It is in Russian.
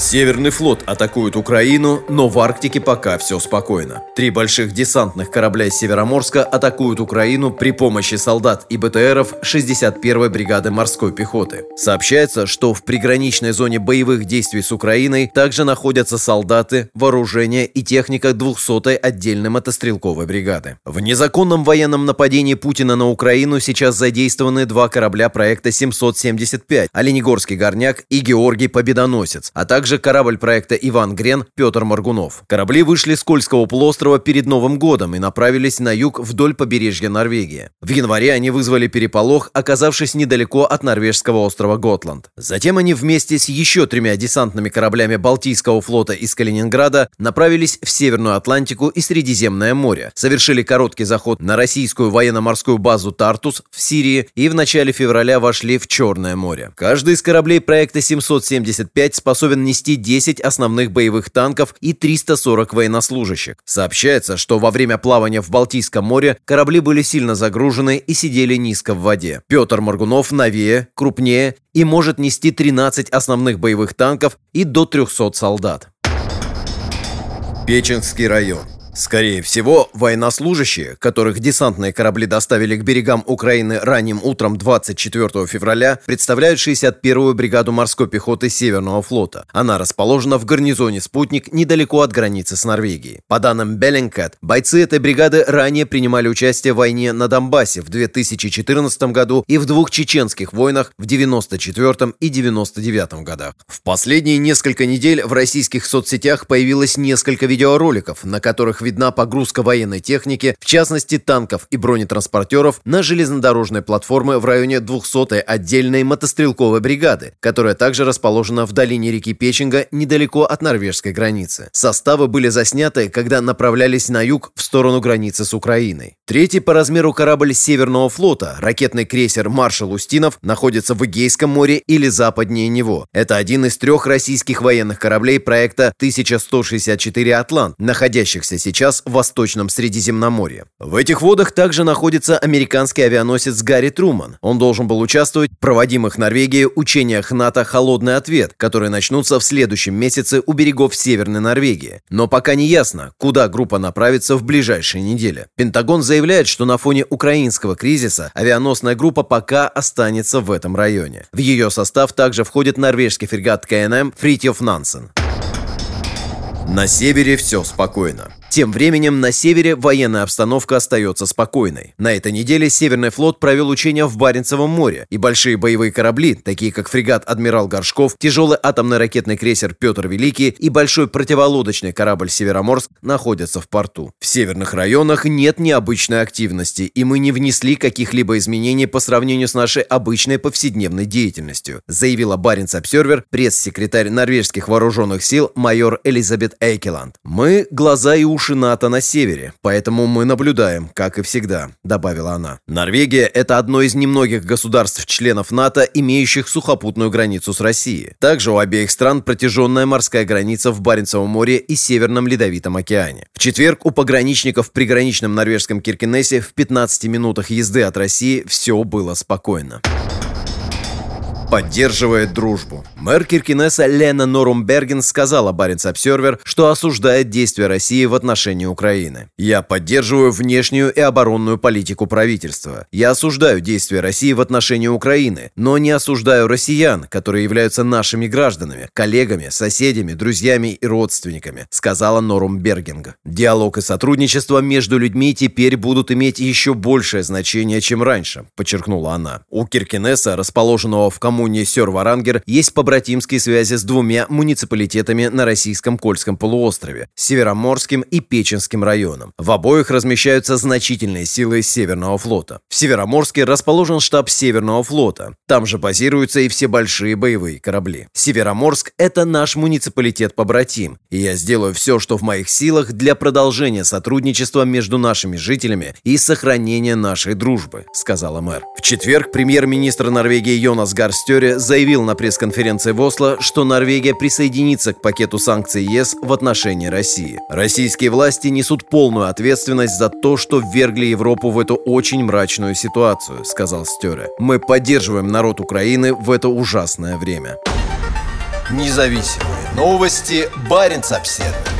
Северный флот атакует Украину, но в Арктике пока все спокойно. Три больших десантных корабля из Североморска атакуют Украину при помощи солдат и БТРов 61-й бригады морской пехоты. Сообщается, что в приграничной зоне боевых действий с Украиной также находятся солдаты, вооружение и техника 200-й отдельной мотострелковой бригады. В незаконном военном нападении Путина на Украину сейчас задействованы два корабля проекта 775 «Оленегорский горняк» и «Георгий Победоносец», а также также корабль проекта «Иван Грен» Петр Маргунов. Корабли вышли с Кольского полуострова перед Новым годом и направились на юг вдоль побережья Норвегии. В январе они вызвали переполох, оказавшись недалеко от норвежского острова Готланд. Затем они вместе с еще тремя десантными кораблями Балтийского флота из Калининграда направились в Северную Атлантику и Средиземное море, совершили короткий заход на российскую военно-морскую базу «Тартус» в Сирии и в начале февраля вошли в Черное море. Каждый из кораблей проекта 775 способен нести ввести 10 основных боевых танков и 340 военнослужащих. Сообщается, что во время плавания в Балтийском море корабли были сильно загружены и сидели низко в воде. Петр Моргунов новее, крупнее и может нести 13 основных боевых танков и до 300 солдат. Печенский район. Скорее всего, военнослужащие, которых десантные корабли доставили к берегам Украины ранним утром 24 февраля, представляют 61-ю бригаду морской пехоты Северного флота. Она расположена в гарнизоне «Спутник» недалеко от границы с Норвегией. По данным Беллингкат, бойцы этой бригады ранее принимали участие в войне на Донбассе в 2014 году и в двух чеченских войнах в 94 и 99 годах. В последние несколько недель в российских соцсетях появилось несколько видеороликов, на которых которых видна погрузка военной техники, в частности танков и бронетранспортеров, на железнодорожной платформы в районе 200-й отдельной мотострелковой бригады, которая также расположена в долине реки Печенга недалеко от норвежской границы. Составы были засняты, когда направлялись на юг в сторону границы с Украиной. Третий по размеру корабль Северного флота, ракетный крейсер «Маршал Устинов», находится в Эгейском море или западнее него. Это один из трех российских военных кораблей проекта 1164 «Атлант», находящихся сейчас сейчас в Восточном Средиземноморье. В этих водах также находится американский авианосец Гарри Труман. Он должен был участвовать в проводимых Норвегией учениях НАТО «Холодный ответ», которые начнутся в следующем месяце у берегов Северной Норвегии. Но пока не ясно, куда группа направится в ближайшие недели. Пентагон заявляет, что на фоне украинского кризиса авианосная группа пока останется в этом районе. В ее состав также входит норвежский фрегат КНМ «Фритьев Нансен». На севере все спокойно. Тем временем на севере военная обстановка остается спокойной. На этой неделе Северный флот провел учения в Баренцевом море, и большие боевые корабли, такие как фрегат «Адмирал Горшков», тяжелый атомный ракетный крейсер «Петр Великий» и большой противолодочный корабль «Североморск» находятся в порту. В северных районах нет необычной активности, и мы не внесли каких-либо изменений по сравнению с нашей обычной повседневной деятельностью, заявила Баренц Обсервер пресс-секретарь норвежских вооруженных сил майор Элизабет Эйкеланд. «Мы – глаза и уши уши НАТО на севере, поэтому мы наблюдаем, как и всегда», — добавила она. Норвегия — это одно из немногих государств-членов НАТО, имеющих сухопутную границу с Россией. Также у обеих стран протяженная морская граница в Баренцевом море и Северном Ледовитом океане. В четверг у пограничников в приграничном норвежском Киркенесе в 15 минутах езды от России все было спокойно поддерживает дружбу. Мэр Киркинесса Лена Норумберген сказала Баренц Обсервер, что осуждает действия России в отношении Украины. «Я поддерживаю внешнюю и оборонную политику правительства. Я осуждаю действия России в отношении Украины, но не осуждаю россиян, которые являются нашими гражданами, коллегами, соседями, друзьями и родственниками», сказала Норумбергинг. Диалог и сотрудничество между людьми теперь будут иметь еще большее значение, чем раньше, подчеркнула она. У Киркинесса, расположенного в коммуне Сёр-Варангер есть побратимские связи с двумя муниципалитетами на российском Кольском полуострове – Североморским и Печенским районом. В обоих размещаются значительные силы Северного флота. В Североморске расположен штаб Северного флота. Там же базируются и все большие боевые корабли. Североморск – это наш муниципалитет-побратим, и я сделаю все, что в моих силах для продолжения сотрудничества между нашими жителями и сохранения нашей дружбы, сказала мэр. В четверг премьер-министр Норвегии Йонас Гарст Стере заявил на пресс-конференции конференции в Осло, что Норвегия присоединится к пакету санкций ЕС в отношении России. Российские власти несут полную ответственность за то, что ввергли Европу в эту очень мрачную ситуацию, сказал Стере. Мы поддерживаем народ Украины в это ужасное время. Независимые новости. Барин обседный.